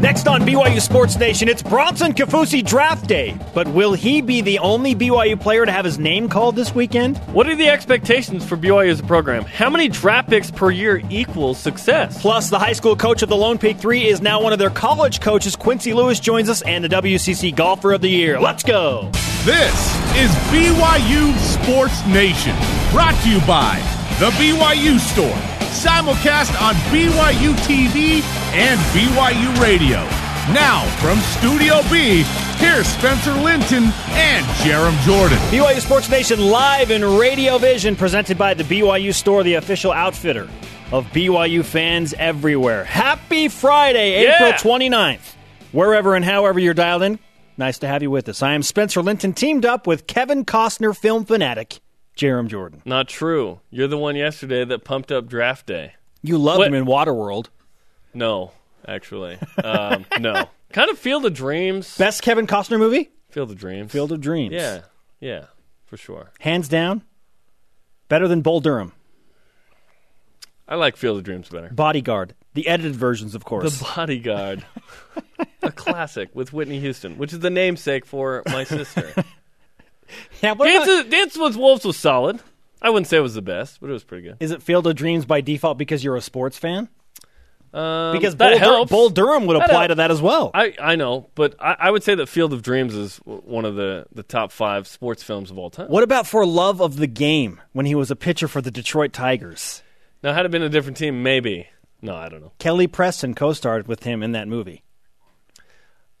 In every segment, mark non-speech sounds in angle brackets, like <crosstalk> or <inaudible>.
Next on BYU Sports Nation, it's Bronson Kaufusi draft day. But will he be the only BYU player to have his name called this weekend? What are the expectations for BYU as a program? How many draft picks per year equals success? Plus, the high school coach of the Lone Peak 3 is now one of their college coaches. Quincy Lewis joins us and the WCC Golfer of the Year. Let's go. This is BYU Sports Nation, brought to you by The BYU Store simulcast on BYU TV and BYU Radio. Now, from Studio B, here's Spencer Linton and Jarom Jordan. BYU Sports Nation live in Radio Vision, presented by the BYU Store, the official outfitter of BYU fans everywhere. Happy Friday, Yeah. April 29th. Wherever and however you're dialed in, nice to have you with us. I am Spencer Linton, teamed up with Kevin Costner, film fanatic, Jarom Jordan. Not true. You're the one yesterday that pumped up draft day. You loved What? him in Waterworld. No, actually. Um, <laughs> no. Kind of Field of Dreams. Best Kevin Costner movie? Field of Dreams. Field of Dreams. Yeah, yeah, for sure. Hands down, better than Bull Durham. I like Field of Dreams better. Bodyguard. The edited versions, of course. The Bodyguard. <laughs> a classic with Whitney Houston, which is the namesake for my sister. <laughs> <laughs> yeah, what Dance, about- Dance with Wolves was solid. I wouldn't say it was the best, but it was pretty good. is it Field of Dreams by default because you're a sports fan? Um, Because that Bull, Dur- Bull Durham would That apply helps. to that as well. I, I know, but I, I would say that Field of Dreams is one of the, the top five sports films of all time. What about for love of the game when he was a pitcher for the Detroit Tigers? Now, had it been a different team, maybe. No, I don't know. Kelly Preston co-starred with him in that movie.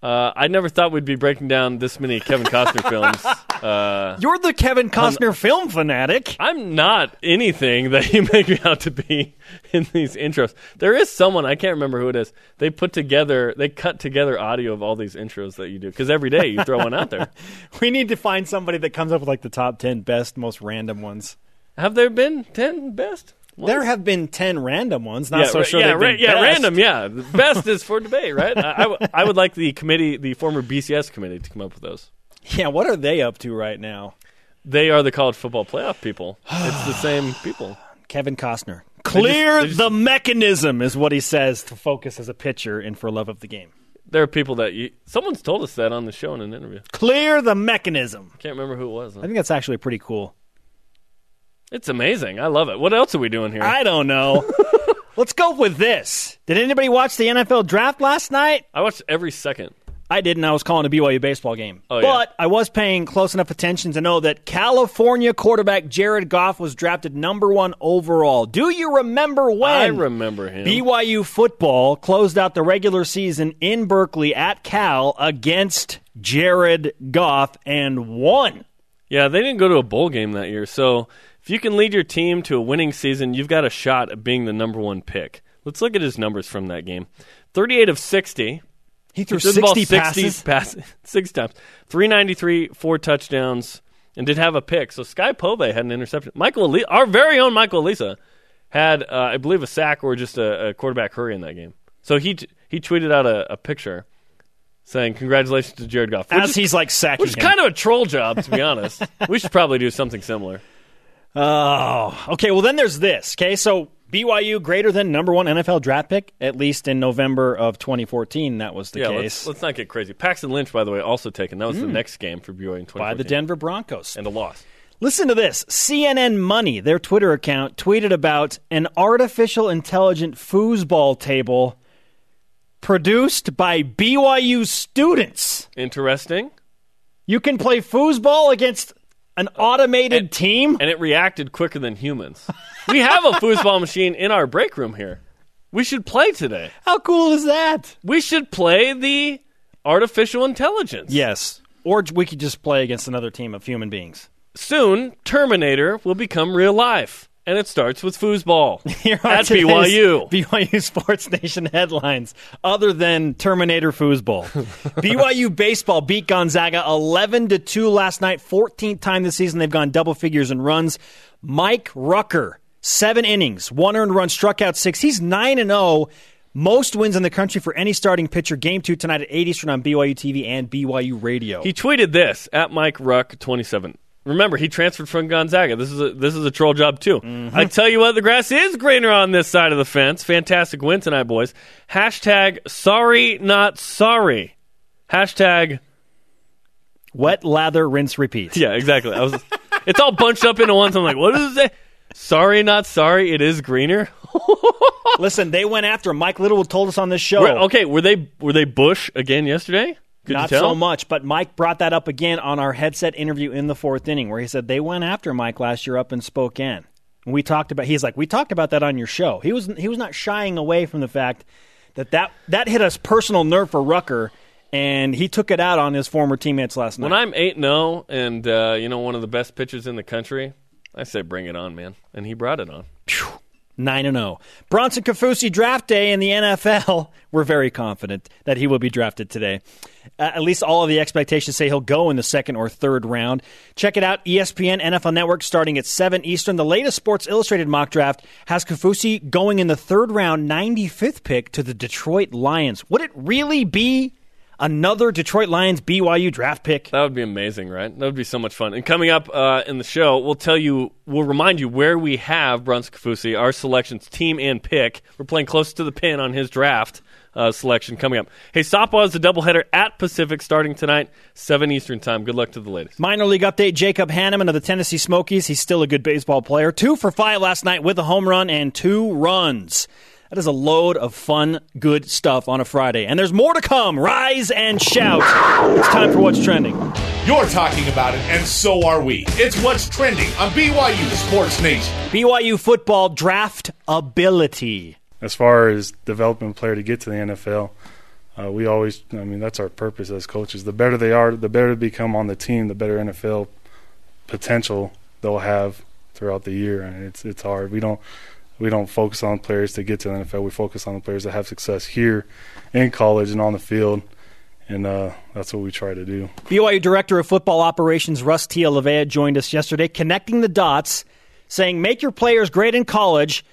Uh, I never thought we'd be breaking down this many Kevin Costner <laughs> films. Uh, You're the Kevin Costner film fanatic. I'm not anything that you <laughs> make me out to be in these intros. There is someone I can't remember who it is. They put together, they cut together audio of all these intros that you do because every day you throw one out there. <laughs> We need to find somebody that comes up with like the top ten best, most random ones. Have there been ten best? There have been ten random ones. Not yeah, so sure. yeah, ra- yeah, best. random. Yeah, the best is for debate, right? I, I w- I would like the committee, the former BCS committee, to come up with those. Yeah, what are they up to right now? They are the college football playoff people. <sighs> It's the same people. Kevin Costner. Clear they just- the mechanism is what he says to focus as a pitcher and For Love of the Game. There are people that you, someone's told us that on the show in an interview. Clear the mechanism. Can't remember who it was. I think that's actually pretty cool. It's amazing. I love it. What else are we doing here? I don't know. <laughs> Let's go with this. Did anybody watch the NFL draft last night? I watched every second. I didn't. I was calling a BYU baseball game. Oh, yeah. but I was paying close enough attention to know that California quarterback Jared Goff was drafted number one overall. Do you remember when? I remember him. BYU football closed out the regular season in Berkeley at Cal against Jared Goff and won. Yeah, they didn't go to a bowl game that year. So if you can lead your team to a winning season, you've got a shot at being the number one pick. Let's look at his numbers from that game 38 of 60. He threw Threw the ball 60 passes. pass- <laughs> six times. 393, four touchdowns, and did have a pick. So Sky Pove had an interception. Michael, Ali- our very own Michael Alisa, had, uh, I believe, a sack or just a, a quarterback hurry in that game. So he t- he tweeted out a, a picture saying, "Congratulations to Jared Goff," which As is, he's like sacking which is him. kind of a troll job, to be honest. <laughs> we should probably do something similar. Oh, okay. Well, then there's this. Okay, so BYU greater than number one NFL draft pick, at least in November of 2014. That was the yeah, case let's, let's not get crazy. Paxton Lynch, by the way, also taken. That was the hmm. next game for BYU in 2014. by the Denver Broncos. and a loss. Listen to this. CNN Money, their Twitter account, tweeted about an artificial intelligent foosball table produced by BYU students. Interesting. You can play foosball against an automated team? and it reacted quicker than humans. <laughs> we have a foosball machine in our break room here. We should play today. How cool is that? We should play the artificial intelligence. Yes. Or we could just play against another team of human beings. Soon, Terminator will become real life, and it starts with foosball <laughs> Here are at BYU. BYU Sports Nation headlines, other than Terminator foosball. <laughs> BYU baseball beat Gonzaga eleven to two last night. Fourteenth time this season they've gone double figures in runs. Mike Rucker, seven innings, one earned run, struck out six. He's nine and zero. Most wins in the country for any starting pitcher. Game two tonight at 8 Eastern on BYU TV and BYU Radio. He tweeted this at Mike Ruck 27. Remember he transferred from Gonzaga. This is a this is a troll job too. Mm-hmm. I tell you what, the grass is greener on this side of the fence. Fantastic win tonight, boys. Hashtag sorry not sorry. Hashtag Wet lather, rinse, repeat. yeah, exactly. I was. it's all bunched up into one. So I'm like, what does it say? Sorry, not sorry. It is greener. <laughs> Listen, they went after him. Mike Littlewood told us on this show. Were- okay, were they were they Bush again yesterday? Not so much, but Mike brought that up again on our headset interview in the fourth inning, where he said they went after Mike last year up in Spokane. And we talked about. He's like, we talked about that on your show. He was he was not shying away from the fact that that that hit us personal nerve for Rucker, and he took it out on his former teammates last night. When I'm eight zero oh, and uh, you know one of the best pitchers in the country, I say bring it on, man, and he brought it on. 9 0. Bronson Kaufusi draft day in the NFL. <laughs> We're very confident that he will be drafted today. Uh, at least all of the expectations say he'll go in the second or third round. Check it out ESPN NFL Network starting at 7 Eastern. The latest Sports Illustrated mock draft has Kaufusi going in the third round, 95th pick to the Detroit Lions. Would it really be another Detroit Lions BYU draft pick? That would be amazing, right? That would be so much fun. And coming up uh, in the show, we'll tell you, we'll remind you where we have Bronson Kaufusi, our selections, team and pick. We're playing close to the pin on his draft uh, selection coming up. Hey, softball is a doubleheader at Pacific starting tonight, 7 Eastern time. Good luck to the ladies. Minor league update Jacob Hanneman of the Tennessee Smokies. He's still a good baseball player. Two for five last night with a home run and two runs. That is a load of fun, good stuff on a Friday. And there's more to come. Rise and shout. It's time for What's Trending. You're talking about it, and so are we. It's what's trending on BYU Sports Nation. BYU football draft ability. as far as developing a player to get to the NFL, uh, we always, I mean, that's our purpose as coaches. The better they are, the better they become on the team, the better NFL potential they'll have throughout the year. And it's it's hard. We don't we don't focus on players to get to the NFL. We focus on the players that have success here in college and on the field. And uh, that's what we try to do. BYU Director of Football Operations Russ Tia joined us yesterday, connecting the dots, saying make your players great in college,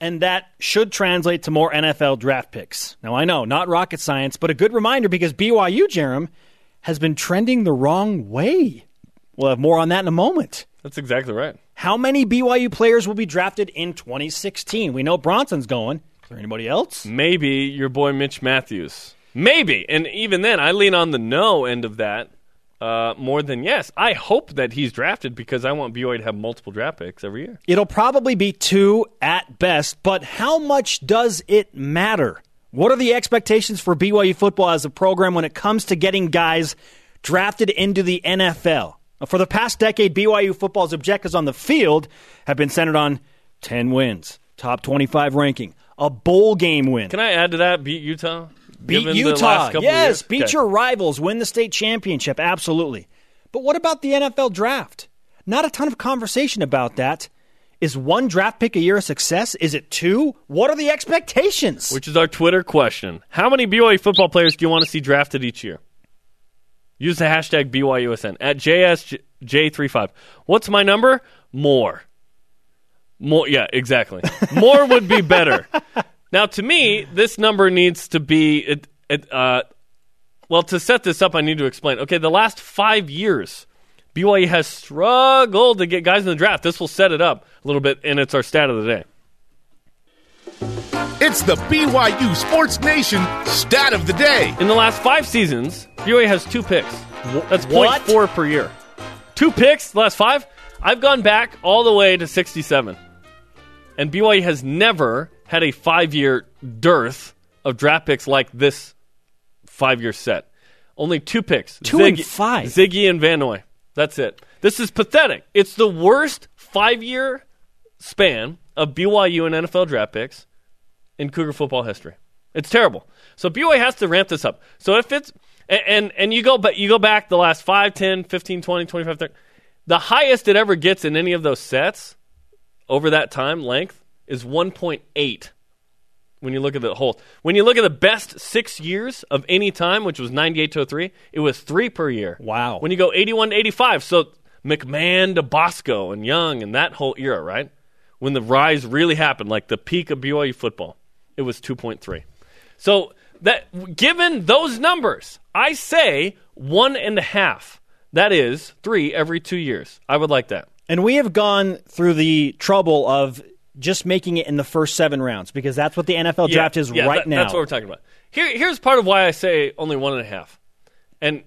and that should translate to more NFL draft picks. Now, I know, not rocket science, but a good reminder because BYU, Jarom, has been trending the wrong way. We'll have more on that in a moment. That's exactly right. How many BYU players will be drafted in 2016? We know Bronson's going. Is there anybody else? Maybe your boy Mitch Matthews. Maybe. And even then, I lean on the no end of that uh, more than yes. I hope that he's drafted because I want BYU to have multiple draft picks every year. It'll probably be two at best, but how much does it matter? What are the expectations for BYU football as a program when it comes to getting guys drafted into the NFL? For the past decade, BYU football's objectives on the field have been centered on 10 wins, top 25 ranking, a bowl game win. Can I add to that? Beat Utah? Beat Utah. Yes, years? beat Okay. your rivals, win the state championship. Absolutely. But what about the NFL draft? Not a ton of conversation about that. Is one draft pick a year a success? Is it two? What are the expectations? Which is our Twitter question. How many BYU football players do you want to see drafted each year? Use the hashtag BYUSN at JSJ35. What's my number? More. More, yeah, exactly. <laughs> More would be better. Now, to me, this number needs to be. It, it, uh, well, to set this up, I need to explain. Okay, the last five years, BYU has struggled to get guys in the draft. This will set it up a little bit, and it's our stat of the day. It's the BYU Sports Nation stat of the day. In the last five seasons, BYU has two picks. That's what? 0.4 per year. Two picks the last five. I've gone back all the way to 67. And BYU has never had a five year dearth of draft picks like this five year set. Only two picks. Two and five. Ziggy and Van Noy. That's it. This is pathetic. It's the worst five year span of BYU and NFL draft picks in Cougar football history. It's terrible. So BYU has to ramp this up. So if it's and and, and you go but you go back the last 5, 10, 15, 20, 25, 30, the highest it ever gets in any of those sets over that time length is 1.8 when you look at the whole. When you look at the best 6 years of any time, which was 98 to 03, it was 3 per year. Wow. When you go 81 to 85, so McMahon to Bosco and Young and that whole era, right? When the rise really happened, like the peak of BYU football, it was 2.3. So that given those numbers, I say one and a half. That is three every two years. I would like that. And we have gone through the trouble of just making it in the first seven rounds because that's what the NFL draft is yeah, right that- now. That's what we're talking about. Here, here's part of why I say only one and a half. And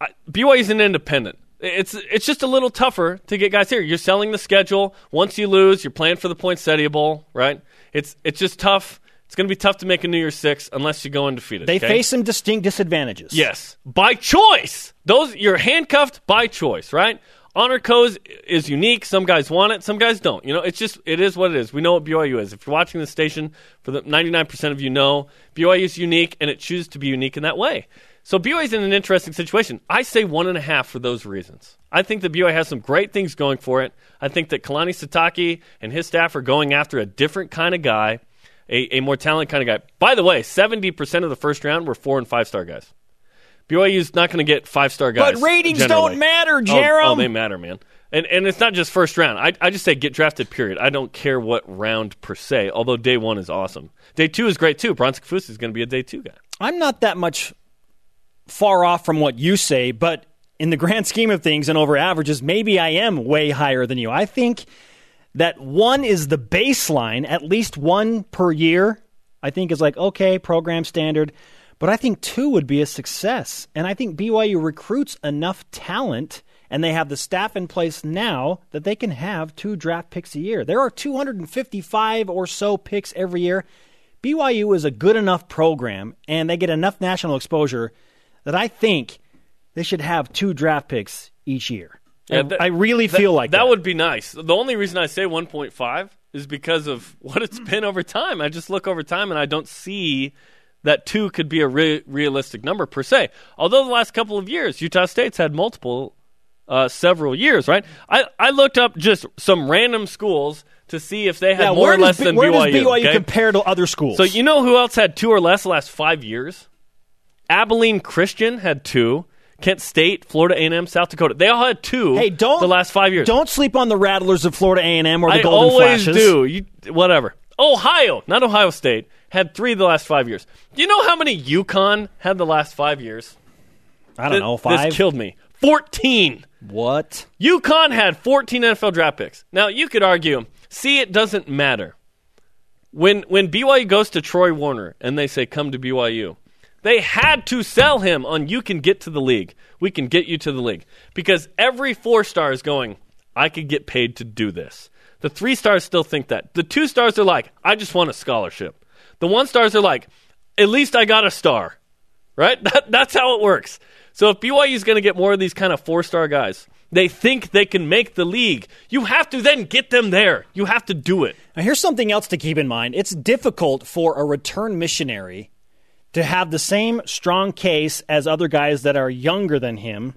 I, BYU's an independent. It's it's just a little tougher to get guys here. You're selling the schedule. Once you lose, you're playing for the Poinsettia Bowl, right? It's it's just tough. It's going to be tough to make a New Year's Six unless you go undefeated. they okay? face some distinct disadvantages. Yes, by choice. Those you're handcuffed by choice, right? Honor codes is unique. Some guys want it, some guys don't. You know, it's just it is what it is. We know what BYU is. If you're watching the station, for the 99% of you know, BYU is unique, and it chooses to be unique in that way. So BYU is in an interesting situation. I say one and a half for those reasons. I think that BYU has some great things going for it. I think that Kalani Sitake and his staff are going after a different kind of guy, a, a more talented kind of guy. By the way, 70% of the first round were four and five star guys. BYU's not going to get five star guys. But ratings generally. don't matter, Oh, Jarom. Oh, they matter, man. And and it's not just first round. I I just say get drafted. Period. I don't care what round per se. Although day one is awesome. Day two is great too. Bronson Kaufusi is going to be a day two guy. I'm not that much far off from what you say, but in the grand scheme of things and over averages, maybe I am way higher than you. I think that one is the baseline, at least one per year. I think is like okay, program standard. But I think two would be a success. And I think BYU recruits enough talent and they have the staff in place now that they can have two draft picks a year. There are 255 or so picks every year. BYU is a good enough program and they get enough national exposure that I think they should have two draft picks each year. Yeah, I- that- I really feel like that. that would be nice. The only reason I say 1.5 is because of <laughs> what it's been over time. I just look over time and I don't see that two could be a re- realistic number per se. Although the last couple of years, Utah State's had multiple, uh, several years, right? I, I looked up just some random schools to see if they had yeah, more or less B- than where BYU. does BYU okay? compare to other schools? So you know who else had two or less the last five years? Abilene Christian had two. Kent State, Florida A&M, South Dakota. They all had two. hey, don't the last five years. Don't sleep on the Rattlers of Florida A&M or the I Golden always Flashes. do. You, whatever. Ohio, not Ohio State, had three the last five years. Do you know how many UConn had the last five years? I don't Th- know five. This killed me. Fourteen. what? UConn had 14 NFL draft picks. Now you could argue, see, it doesn't matter. When when BYU goes to Troy Warner and they say come to BYU, they had to sell him on you can get to the league. We can get you to the league because every four star is going. I could get paid to do this. The three stars still think that. The two stars are like, I just want a scholarship. The one stars are like, at least I got a star right? <laughs> That, that's how it works. So if BYU is going to get more of these kind of four star guys, they think they can make the league. You have to then get them there. You have to do it. Now, here's something else to keep in mind. It's difficult for a return missionary to have the same strong case as other guys that are younger than him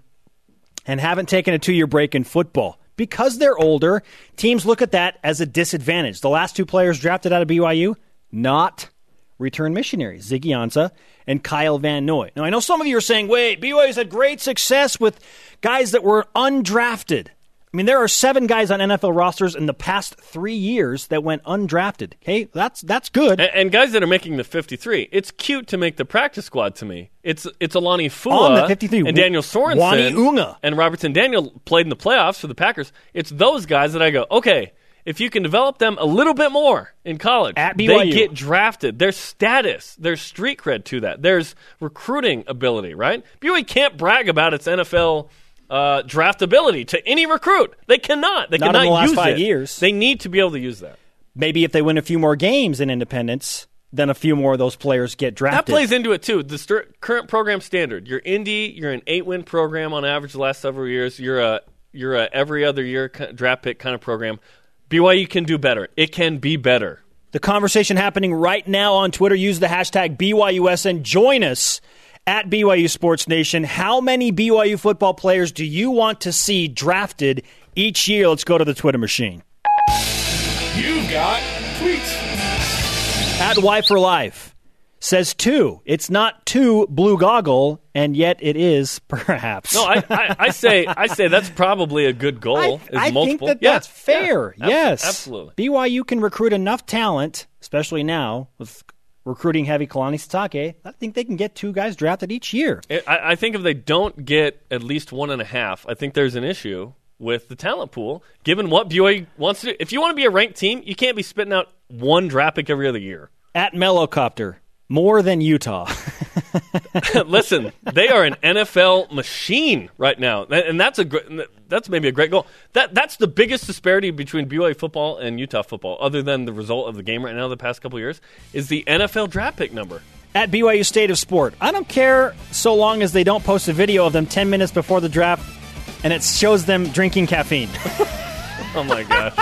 and haven't taken a two year break in football. Because they're older, teams look at that as a disadvantage. The last two players drafted out of BYU, not return missionaries, Ziggy Ansah and Kyle Van Noy. Now, I know some of you are saying, wait, BYU's had great success with guys that were undrafted. I mean, there are seven guys on NFL rosters in the past three years that went undrafted. Okay, that's that's good. And, and guys that are making the 53, it's cute to make the practice squad to me. It's it's Alani Fua On the 53, and Daniel Sorensen Uani Unga. and Robertson Daniel played in the playoffs for the Packers. It's those guys that I go, okay, if you can develop them a little bit more in college, At they get drafted. There's status, there's street cred to that. There's recruiting ability, right? BYU can't brag about its NFL uh, draftability to any recruit. They cannot. They Not in cannot the last use five it. years. They need to be able to use that. Maybe if they win a few more games in independence, then a few more of those players get drafted. That plays into it too. The st- current program standard. You're Indy. You're an eight-win program on average the last several years. You're a you're a every other year draft pick kind of program. BYU can do better. It can be better. The conversation happening right now on Twitter. Use the hashtag BYUSN. Join us at BYU Sports Nation. How many BYU football players do you want to see drafted each year? Let's go to the Twitter machine. You've got tweets. At Y for Life says two. It's not two blue goggle, and yet it is <laughs> perhaps. No, I, I, I say I say that's probably a good goal. I, is I think that Yeah, that's fair. yeah, yes, absolutely. BYU can recruit enough talent, especially now with recruiting heavy Kalani Sitake, I think they can get two guys drafted each year. I, I think if they don't get at least one and a half, I think there's an issue with the talent pool. Given what BYU wants to do, if you want to be a ranked team, you can't be spitting out one draft pick every other year. At Mellowcopter, more than Utah. <laughs> Listen, they are an NFL machine right now, and that's a great, that's maybe a great goal. That that's the biggest disparity between BYU football and Utah football, other than the result of the game right now the past couple years, is the NFL draft pick number. At BYU State of Sport, I don't care so long as they don't post a video of them ten minutes before the draft, and it shows them drinking caffeine. <laughs> oh my gosh!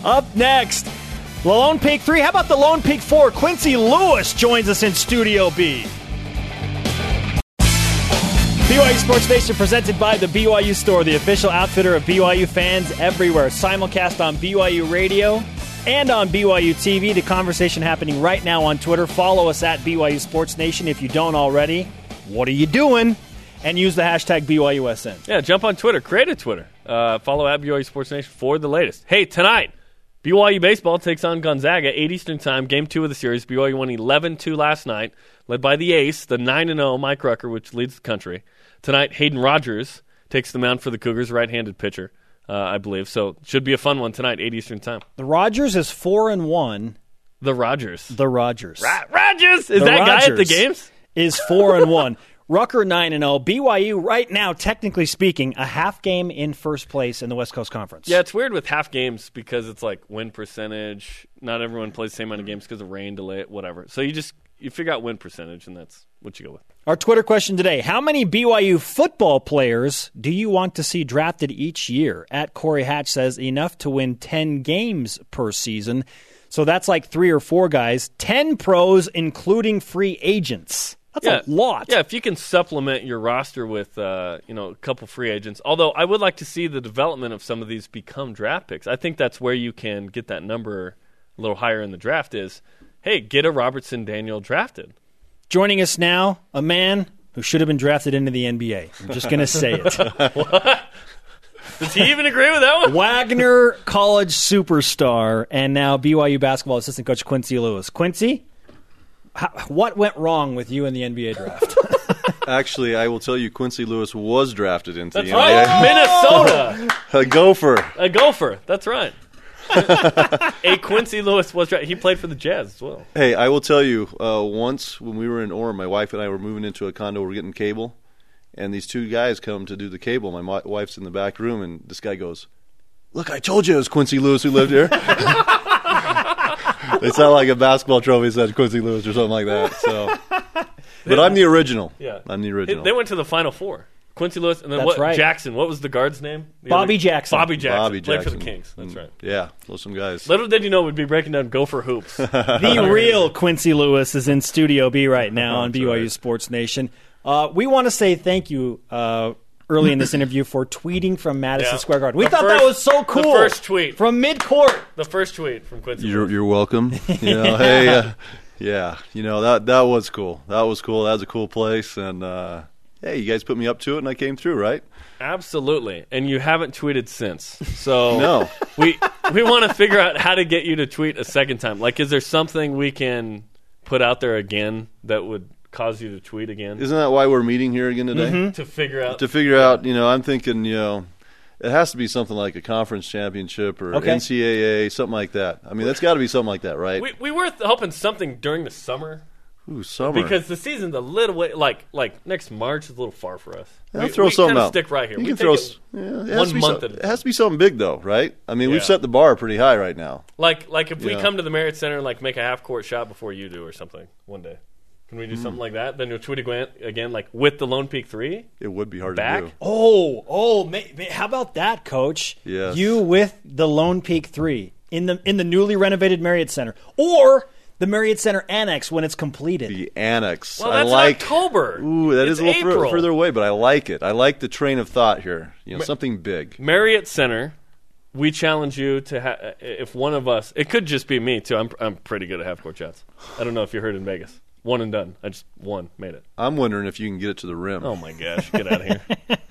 <laughs> Up next. Lone Peak 3. How about the Lone Peak 4? Quincy Lewis joins us in Studio B. BYU Sports Nation presented by the BYU Store, the official outfitter of BYU fans everywhere. Simulcast on BYU Radio and on BYU TV. The conversation happening right now on Twitter. Follow us at BYU Sports Nation if you don't already. What are you doing? And use the hashtag BYUSN. Yeah, jump on Twitter. Create a Twitter. Uh, follow at BYU Sports Nation for the latest. Hey, tonight, BYU baseball takes on Gonzaga, 8 Eastern Time, game two of the series. BYU won 11 2 last night, led by the ace, the 9 0 Mike Rucker, which leads the country. Tonight, Hayden Rogers takes the mound for the Cougars, right handed pitcher, uh, I believe. So, should be a fun one tonight, 8 Eastern Time. The Rogers is 4 and 1. The Rogers. The Rogers. Ra- Rogers! Is The that guy at the games? Is 4 and 1. Rucker 9 and 0. BYU right now technically speaking a half game in first place in the West Coast Conference. Yeah, it's weird with half games because it's like win percentage. Not everyone plays the same amount of games because of rain, delay, whatever. So you just you figure out win percentage, and that's what you go with. Our Twitter question today How many BYU football players do you want to see drafted each year? At Corey Hatch says enough to win 10 games per season. So that's like three or four guys, 10 pros, including free agents. That's yeah, a lot. Yeah, if you can supplement your roster with uh, you know a couple free agents. Although I would like to see the development of some of these become draft picks. I think that's where you can get that number a little higher in the draft. Is hey, get a Robertson Daniel drafted. Joining us now, a man who should have been drafted into the NBA. I'm just going <laughs> to say it. Does he even agree with that one? Wagner College superstar and now BYU basketball assistant coach Quincy Lewis. Quincy, how, what went wrong with you in the NBA draft? <laughs> Actually, I will tell you, Quincy Lewis was drafted into That's the right, NBA. Minnesota, <laughs> A gopher. a gopher. That's right. <laughs> a Quincy Lewis was drafted. He played for the Jazz as well. Hey, I will tell you, uh, once when we were in Orem, my wife and I were moving into a condo, we're getting cable, and these two guys come to do the cable. My wife's in the back room, and this guy goes, Look, I told you it was Quincy Lewis who lived here. They sound like a basketball trophy said Quincy Lewis or something like that. So, But I'm the original. Yeah, I'm the original. They went to the Final Four. Quincy Lewis and then That's what? right. Jackson. What was the guard's name? The Bobby Jackson. Bobby Jackson. Bobby Played for the Kings. That's Mm, right. Yeah, those some guys. Little did you know we'd be breaking down Gopher hoops. <laughs> the real Quincy Lewis is in Studio B right now on That's BYU right. Sports Nation. Uh, we want to say thank you uh, early in this interview for tweeting from Madison Yeah. Square Garden. We The thought that first- was so the cool. first tweet. from mid-court. the first tweet from Quincy. You're you're welcome. <laughs> You know, hey, uh, yeah, you know that that was cool. That was cool. That was a cool place, and uh, hey, you guys put me up to it, and I came through, right? Absolutely, and you haven't tweeted since. So <laughs> No. we we want to figure out how to get you to tweet a second time. Like, is there something we can put out there again that would cause you to tweet again Isn't that why we're meeting here again today? Mm-hmm. to figure out? To figure out, you know, I'm thinking, you know, it has to be something like a conference championship or Okay. NCAA, something like that. I mean, that's got to be something like that, right? we we were hoping something during the summer Ooh, summer. because the season's a little way like like next March is a little far for us. Yeah, we, throw we something kinda out. Stick right here. You we can take throw. it s- yeah, it has one to be month some- at a it has to be something big, though, right? I mean, Yeah. we've set the bar pretty high right now. Like like if we Yeah. come to the Marriott Center and like make a half court shot before you do or something one day. Can we do Hmm. something like that? Then you'll tweet again, again like with the Lone Peak three. It would be hard Back? to do. Oh, oh, ma- ma- how about that, Coach? Yes. You with the Lone Peak Three in the in the newly renovated Marriott Center, or the Marriott Center Annex when it's completed. The annex. Well, I that's like. October. Ooh, that It's is a little fur- April. further away, but I like it. I like the train of thought here. You know, something big. Marriott Center. We challenge you to ha- if one of us. It could just be me too. I'm I'm pretty good at half court shots. I don't know if you heard in Vegas. One and done. I just one made it. I'm wondering if you can get it to the rim. Oh my gosh, get out of here.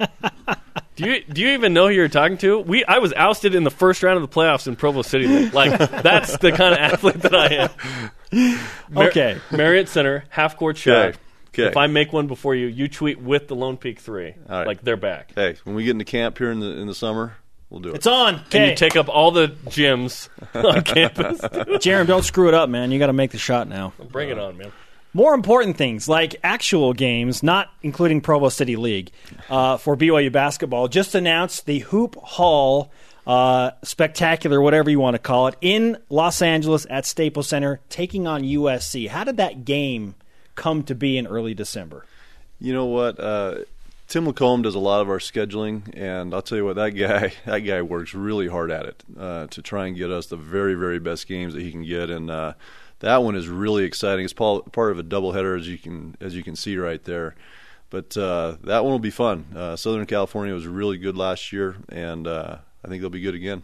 <laughs> Do you do you even know who you're talking to? We I was ousted in the first round of the playoffs in Provo City. League. Like <laughs> that's the kind of athlete that I am. Mar- Okay. Marriott Center, half court shot. Okay. Okay. If I make one before you, you tweet with the Lone Peak three, All right. like they're back. Hey, when we get into camp here in the in the summer, we'll do it. It's on. Can Okay. you take up all the gyms on <laughs> campus. Jarom, don't screw it up, man. You got to make the shot now. Bring it on, man. More important things like actual games, not including Provo City League, uh, for BYU basketball, just announced the Hoop Hall uh, spectacular, whatever you want to call it, in Los Angeles at Staples Center, taking on USC. How did that game come to be in early December? You know what? Uh, Tim LaComb does a lot of our scheduling, and I'll tell you what that guy <laughs> that guy works really hard at it uh, to try and get us the very very best games that he can get, and uh, that one is really exciting. It's part of a doubleheader as you can as you can see right there. But uh, that one will be fun. Uh, Southern California was really good last year, and uh, I think they'll be good again.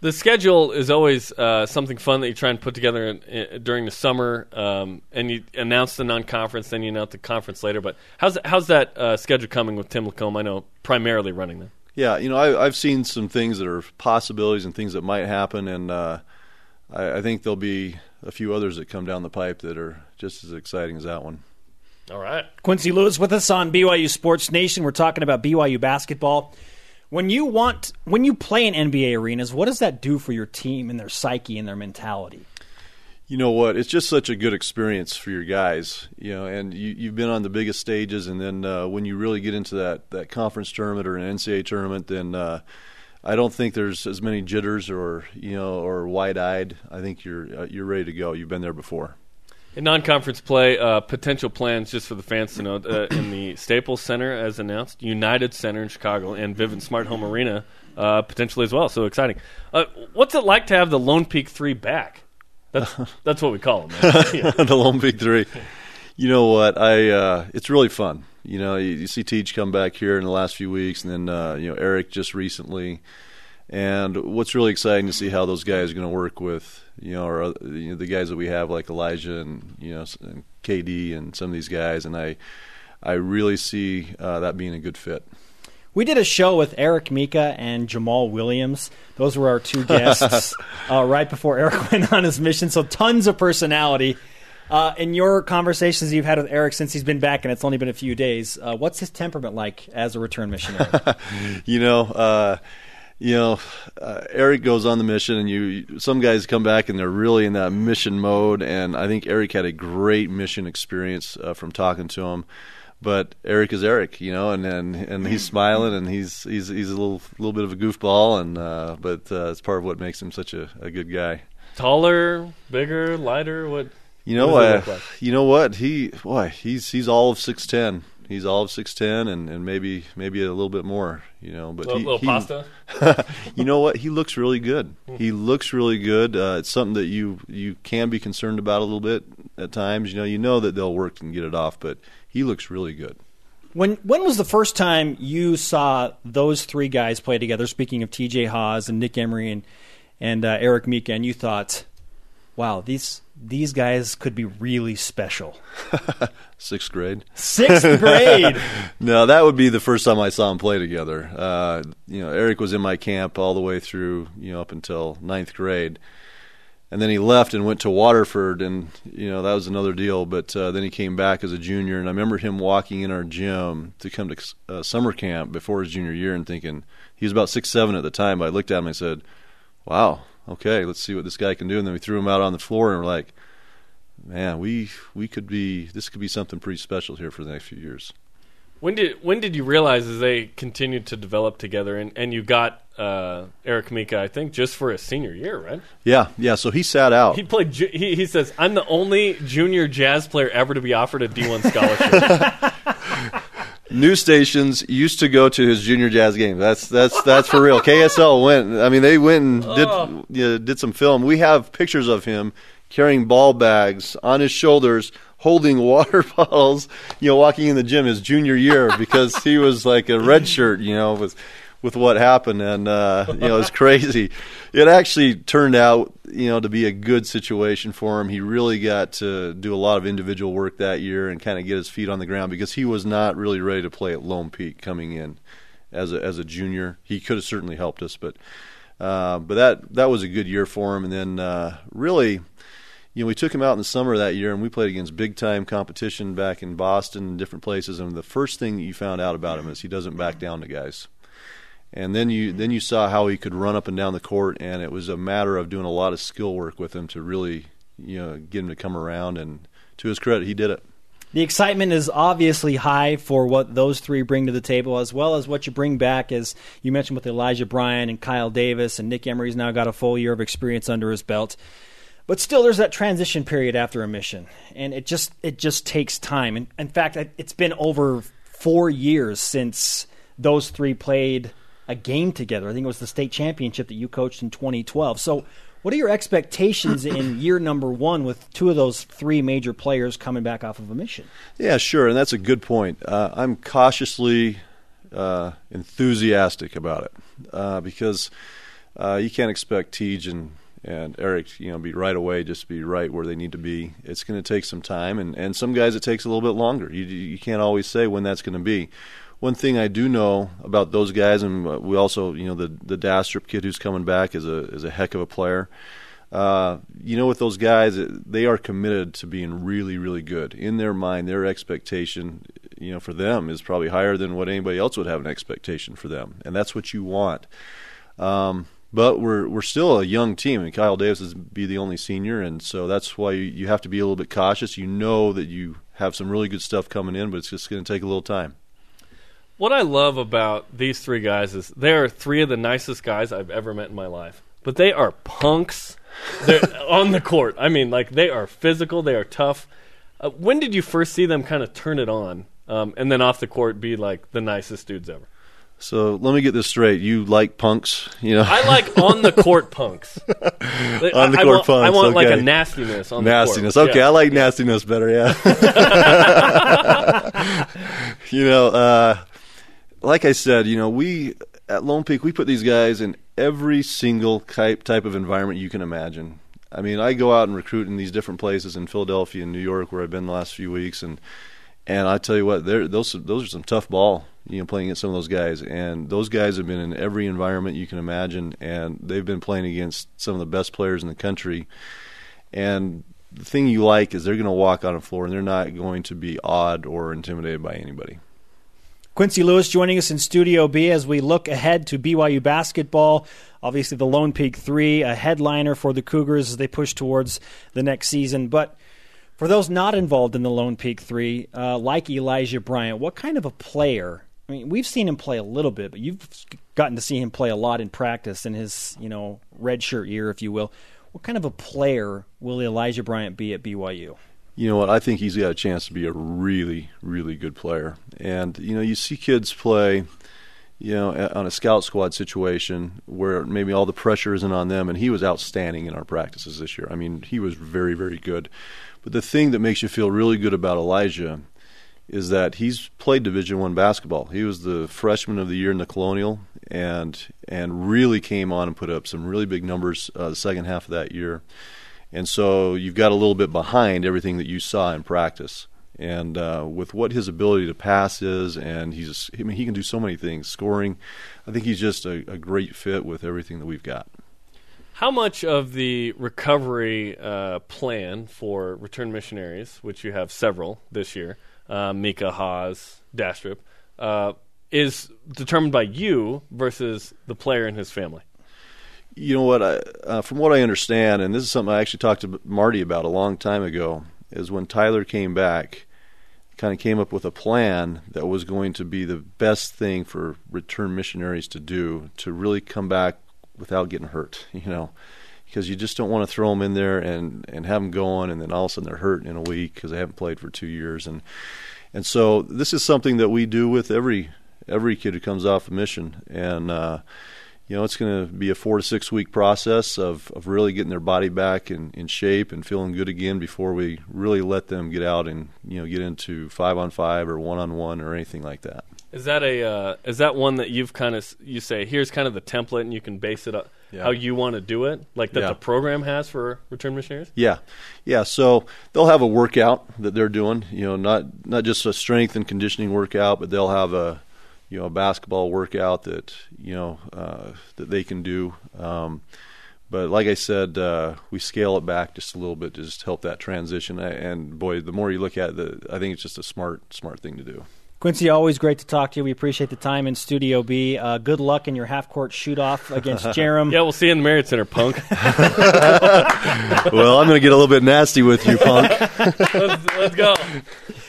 The schedule is always uh, something fun that you try and put together in, in, during the summer, um, and you announce the non-conference, then you announce the conference later. But how's how's that uh, schedule coming with Tim LaComb? I know primarily running them. Yeah, you know, I, I've seen some things that are possibilities and things that might happen, and uh, I, I think there'll be a few others that come down the pipe that are just as exciting as that one. All right. Quincy Lewis with us on BYU Sports Nation. We're talking about BYU basketball. When you want, when you play in NBA arenas, what does that do for your team and their psyche and their mentality? You know what? It's just such a good experience for your guys. You know, and you, you've been on the biggest stages, and then uh, when you really get into that that conference tournament or an NCAA tournament, then uh, I don't think there's as many jitters or you know or wide eyed. I think you're uh, you're ready to go. You've been there before. In non-conference play, uh, potential plans just for the fans to know uh, in the Staples Center, as announced, United Center in Chicago, and Vivint Smart Home Arena uh, potentially as well. So exciting! Uh, what's it like to have the Lone Peak Three back? That's <laughs> that's what we call them. Man. <laughs> Yeah. the Lone Peak Three. You know what? I uh, it's really fun. You know, you, you see Teach come back here in the last few weeks, and then uh, you know Eric just recently. And what's really exciting to see how those guys are going to work with you know, other- you know the guys that we have like Elijah and you know and KD and some of these guys, and I I really see uh, that being a good fit. We did a show with Eric Mika and Jamaal Williams. Those were our two <laughs> guests uh, right before Eric <laughs> went on his mission. So tons of personality. Uh, in your conversations you've had with Eric since he's been back, and it's only been a few days, uh, what's his temperament like as a return missionary? <laughs> you know, uh, you know, uh, Eric goes on the mission, and you. Some guys come back and they're really in that mission mode, and I think Eric had a great mission experience uh, from talking to him. But Eric is Eric, you know, and and, and he's <laughs> smiling, and he's he's he's a little little bit of a goofball, and uh, but uh, it's part of what makes him such a, a good guy. Taller, bigger, lighter. What? You know, What uh, like? you know what he boy he's he's all of six ten. He's all of six ten, and, and maybe maybe a little bit more. You know, but Little, he, little he- pasta. <laughs> you know what? He looks really good. He looks really good. Uh, it's something that you you can be concerned about a little bit at times. You know, you know that they'll work and get it off, but he looks really good. when when was the first time you saw those three guys play together? Speaking of T.J. Haws and Nick Emery and and uh, Eric Mika, and you thought, "Wow, these these guys could be really special." <laughs> Sixth grade. Sixth <laughs> grade. No, that would be the first time I saw them play together. Uh, you know, Eric was in my camp all the way through, you know, up until ninth grade, and then he left and went to Waterford, and you know that was another deal. But uh, then he came back as a junior, and I remember him walking in our gym to come to uh, summer camp before his junior year, and thinking he was about six seven at the time. But I looked at him and I said, "Wow, okay, let's see what this guy can do." And then we threw him out on the floor, and we're like, "Man, we we could be this could be something pretty special here for the next few years." When did when did you realize as they continued to develop together and, and you got uh, Eric Mika? I think just for his senior year, right? Yeah, yeah. So he sat out. He played. ju- He, he says, "I'm the only junior jazz player ever to be offered a D1 scholarship." <laughs> News stations used to go to his junior jazz game. That's that's that's for real. KSL went. I mean, they went and did Oh. you know, did some film. We have pictures of him carrying ball bags on his shoulders, holding <laughs> water bottles. You know, walking in the gym his junior year because he was like a red shirt. You know, with with what happened, and uh, you know, it's crazy. It actually turned out, you know, to be a good situation for him. He really got to do a lot of individual work that year and kind of get his feet on the ground because he was not really ready to play at Lone Peak coming in as a as a junior. He could have certainly helped us, but uh, but that that was a good year for him. And then uh, really, you know, we took him out in the summer of that year, and we played against big time competition back in Boston and different places. And the first thing that you found out about him is he doesn't back down to guys. And then you then you saw how he could run up and down the court, and it was a matter of doing a lot of skill work with him to really, you know, get him to come around. And to his credit, he did it. The excitement is obviously high for what those three bring to the table, as well as what you bring back, as you mentioned with Elijah Bryant and Kyle Davis, and Nick Emery's now got a full year of experience under his belt. But still, there's that transition period after a mission, and it just it just takes time. And in fact, it's been over four years since those three played a game together. I think it was the state championship that you coached in 2012. So, what are your expectations in <clears throat> year number one with two of those three major players coming back off of a mission? Yeah, sure, and that's a good point. Uh, I'm cautiously uh, enthusiastic about it uh, because uh, you can't expect T.J. and and Eric, you know, be right away, just be right where they need to be. It's going to take some time, and, and some guys it takes a little bit longer. You you can't always say when that's going to be. One thing I do know about those guys, and we also, you know, the the Dastrup kid who's coming back is a is a heck of a player. Uh, you know, with those guys, they are committed to being really, really good. In their mind, their expectation, you know, for them is probably higher than what anybody else would have an expectation for them, and that's what you want. Um, but we're we're still a young team, and Kyle Davis is be the only senior, and so that's why you, you have to be a little bit cautious. You know that you have some really good stuff coming in, but it's just going to take a little time. What I love about these three guys is they are three of the nicest guys I've ever met in my life. But they are punks. They're <laughs> on the court. I mean, like they are physical. They are tough. Uh, when did you first see them kind of turn it on, um, and then off the court be like the nicest dudes ever? So let me get this straight. You like punks, you know? I like on the court punks. <laughs> on the I, court I want, punks. I want okay. like a nastiness on nastiness. the court. Nastiness. Okay, Yeah. I like nastiness better. Yeah. <laughs> you know, uh, like I said, you know, we at Lone Peak we put these guys in every single type type of environment you can imagine. I mean, I go out and recruit in these different places in Philadelphia and New York where I've been the last few weeks, and and I tell you what, those those are some tough ball. You know, playing against some of those guys, and those guys have been in every environment you can imagine, and they've been playing against some of the best players in the country. And the thing you like is they're going to walk on the floor, and they're not going to be awed or intimidated by anybody. Quincy Lewis joining us in Studio B as we look ahead to BYU basketball. Obviously, the Lone Peak 3, a headliner for the Cougars as they push towards the next season. But for those not involved in the Lone Peak 3, uh, like Elijah Bryant, what kind of a player? I mean, we've seen him play a little bit, but you've gotten to see him play a lot in practice in his, you know, red shirt year, if you will. What kind of a player will Elijah Bryant be at BYU? You know what? I think he's got a chance to be a really, really good player. And you know, you see kids play, you know, on a scout squad situation where maybe all the pressure isn't on them, and he was outstanding in our practices this year. I mean, he was very, very good. But the thing that makes you feel really good about Elijah is that he's played Division One basketball. He was the freshman of the year in the Colonial, and and really came on and put up some really big numbers uh, the second half of that year. And so you've got a little bit behind everything that you saw in practice. And uh, with what his ability to pass is, and he's I mean he can do so many things, scoring. I think he's just a, a great fit with everything that we've got. How much of the recovery uh, plan for return missionaries, which you have several this year, uh, Mika Haws, Dastrup, uh, is determined by you versus the player and his family? You know what? I, uh, from what I understand, and this is something I actually talked to Marty about a long time ago, is when Tyler came back, kind of came up with a plan that was going to be the best thing for return missionaries to do to really come back without getting hurt. <laughs> You know, because you just don't want to throw them in there and and have them going, and then all of a sudden they're hurt in a week because they haven't played for two years, and and so this is something that we do with every every kid who comes off a mission, and. uh you know, it's going to be a four to six week process of, of really getting their body back in, in shape and feeling good again before we really let them get out and you know get into five on five or one on one or anything like that. Is that a uh, is that one that you've kind of you say here's kind of the template and you can base it up Yeah. how you want to do it like that Yeah. the program has for return missionaries? Yeah, yeah. So they'll have a workout that they're doing. You know, not not just a strength and conditioning workout, but they'll have a you know a basketball workout that you know uh, that they can do. Um, But like I said, uh, we scale it back just a little bit to just help that transition. And boy, the more you look at it, the I think it's just a smart smart thing to do. Quincy, always great to talk to you. We appreciate the time in Studio B. Uh, good luck in your half court shoot off against <laughs> Jarom. Yeah, we'll see you in the Marriott Center, punk. <laughs> <laughs> well, I'm going to get a little bit nasty with you, punk. let's, let's go.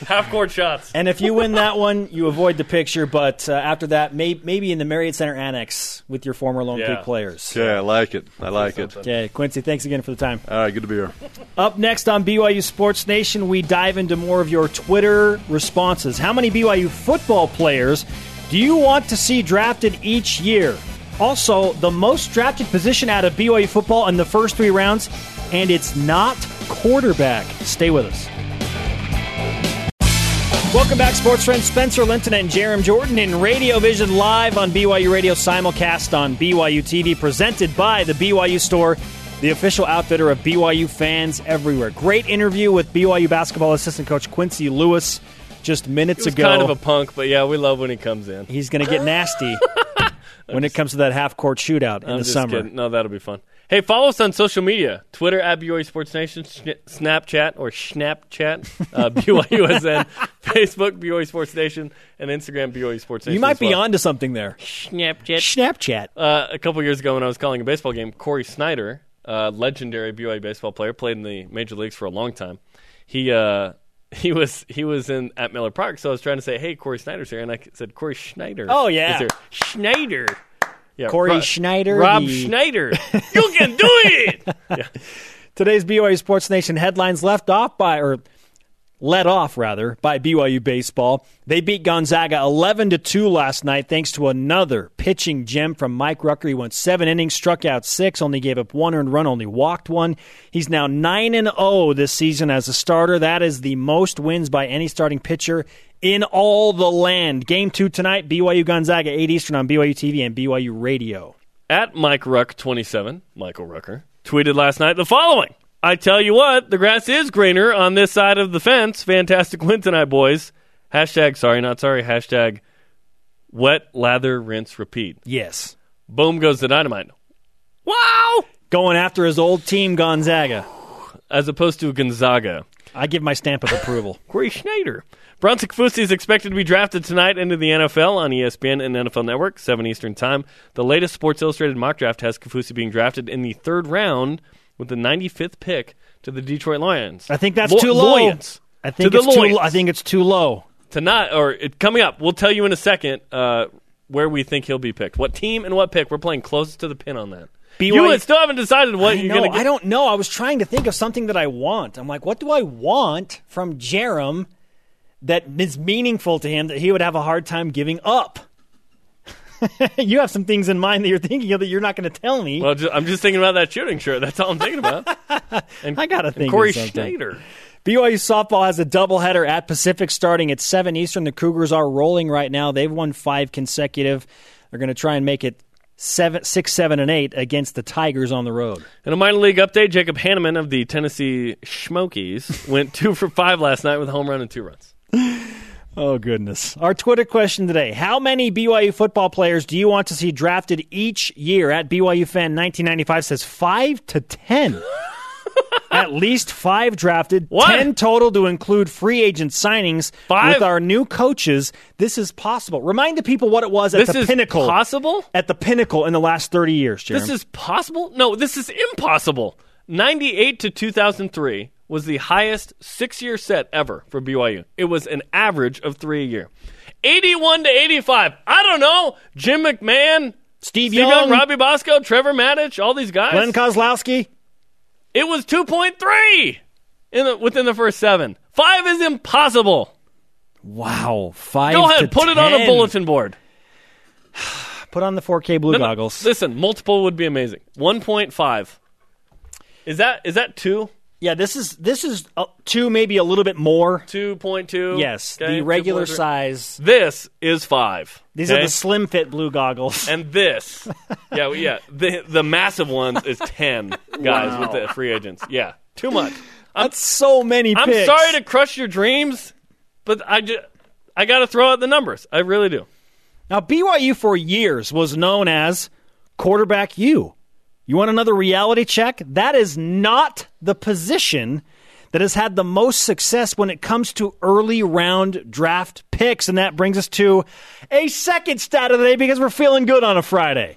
Half court shots. And if you win that one, you avoid the picture. But uh, after that, may- maybe in the Marriott Center Annex with your former Lone Yeah. Peak players. Yeah, I like it. I like it. Okay, Quincy, thanks again for the time. All right, good to be here. Up next on BYU Sports Nation, we dive into more of your Twitter responses. How many BYU football players do you want to see drafted each year? Also, the most drafted position out of BYU football in the first three rounds, and it's not quarterback. Stay with us. Welcome back, sports friends. Spencer Linton and Jarom Jordan in Radio Vision live on BYU Radio simulcast on BYU TV, presented by the BYU Store, the official outfitter of BYU fans everywhere. Great interview with BYU basketball assistant coach Quincy Lewis just minutes He's ago. kind of a punk, but yeah, we love when he comes in. He's going to get nasty <laughs> when it comes to that half court shootout in I'm the just summer. kidding. No, that'll be fun. Hey, follow us on social media: Twitter at BYU Sports Nation, Snapchat or Snapchat, uh, <laughs> BYUSN, <laughs> Facebook BYU Sports Nation, and Instagram BYU Sports Nation. You might as be well. onto something there. Snapchat. Snapchat. Uh, a couple years ago, when I was calling a baseball game, Cory Snyder, uh, legendary BYU baseball player, played in the major leagues for a long time. He uh, <laughs> he was he was in at Miller Park, so I was trying to say, "Hey, Cory Snyder's here," and I said, "Corey Schneider." Oh, yeah. Schneider. Yeah, Corey Rob- Schneider, Rob the- Schneider. <laughs> you can do it. <laughs> yeah. Today's BYU Sports Nation headlines left off by, or led off rather, by BYU baseball. They beat Gonzaga 11 to 2 last night thanks to another pitching gem from Mike Rucker. He went seven innings, struck out six, only gave up one earned run, only walked one. He's now 9 and 0 this season as a starter. That is the most wins by any starting pitcher in all the land. Game two tonight, BYU Gonzaga, 8 Eastern on BYU TV and BYU Radio. At Mike Ruck 27, Michael Rucker, tweeted last night the following. I tell you what, the grass is greener on this side of the fence. Fantastic win tonight, boys. Hashtag sorry, not sorry. Hashtag wet, lather, rinse, repeat. Yes. Boom goes the dynamite. Wow! Going after his old team, Gonzaga. As opposed to Gonzaga. I give my stamp of approval. <laughs> Corey Schneider. Bronson Kaufusi is expected to be drafted tonight into the NFL on ESPN and NFL Network, 7 Eastern Time. The latest Sports Illustrated mock draft has Kaufusi being drafted in the third round with the 95th pick to the Detroit Lions. I think that's Lo- too low. Lions. I think to it's too. Lions. I think it's too low. Tonight, or it, coming up, we'll tell you in a second uh, where we think he'll be picked. What team and what pick. We're playing closest to the pin on that. BYU you still haven't decided what I you're going to get. I don't know. I was trying to think of something that I want. I'm like, what do I want from Jarom that is meaningful to him that he would have a hard time giving up? <laughs> you have some things in mind that you're thinking of that you're not going to tell me. Well, ju- I'm just thinking about that shooting shirt. That's all I'm thinking about. <laughs> And I gotta and think Corey. Schneider. BYU softball has a doubleheader at Pacific starting at 7 Eastern. The Cougars are rolling right now. They've won five consecutive. They're going to try and make it seven, six, seven, and eight against the Tigers on the road. In a minor league update, Jacob Hannemann of the Tennessee Smokies <laughs> went two for five last night with a home run and two runs. Oh, goodness. Our Twitter question today How many BYU football players do you want to see drafted each year? At BYU Fan 1995 says 5 to 10. <laughs> At least five drafted, What? 10 total to include free agent signings. Five? With our new coaches, this is possible. Remind the people what it was at This the is pinnacle. possible? At the pinnacle in the last 30 years, Jeremy. This is possible? No, this is impossible. 98 to 2003 was the highest six year set ever for BYU. It was an average of three a year. 81 to 85. I don't know. Jim McMahon, Steve Steve Young, Young, Robbie Bosco, Trevor Matich, all these guys. Glenn Kozlowski. It was 2.3 in the, within the first seven. Five is impossible. Wow. Five Go ahead, put it on a bulletin board. <sighs> Put on the 4K blue No, no, goggles. Listen, multiple would be amazing. 1.5. Is that is that two? Yeah, this is this is uh, two, maybe a little bit more. 2.2? Yes, Okay, the regular 2.3. size. This is five. These okay? are the slim fit blue goggles. and this, <laughs> yeah, yeah, the the massive ones is ten <laughs> guys with the free agents. Yeah, too much. That's so many I'm picks. sorry to crush your dreams, but I just I got to throw out the numbers. I really do. Now BYU for years was known as quarterback U. You want another reality check? That is not the position that has had the most success when it comes to early round draft picks. And that brings us to a second stat of the day because we're feeling good on a Friday.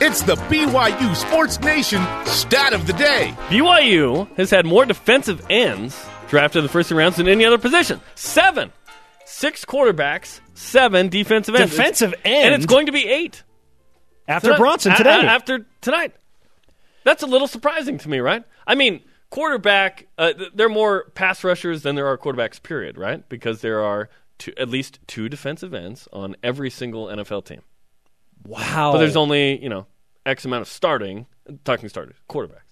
It's the BYU Sports Nation stat of the day. BYU has had more defensive ends drafted in the first three rounds than any other position. Seven. Six quarterbacks, seven defensive ends. Defensive It's- And it's going to be eight. After Tonight- Bronson today. a- after tonight. That's a little surprising to me, right? I mean, quarterback, uh, there are more pass rushers than there are quarterbacks, period, right? Because there are two, at least two defensive ends on every single NFL team. wow. But there's only, you know, X amount of starting, talking starters, quarterbacks.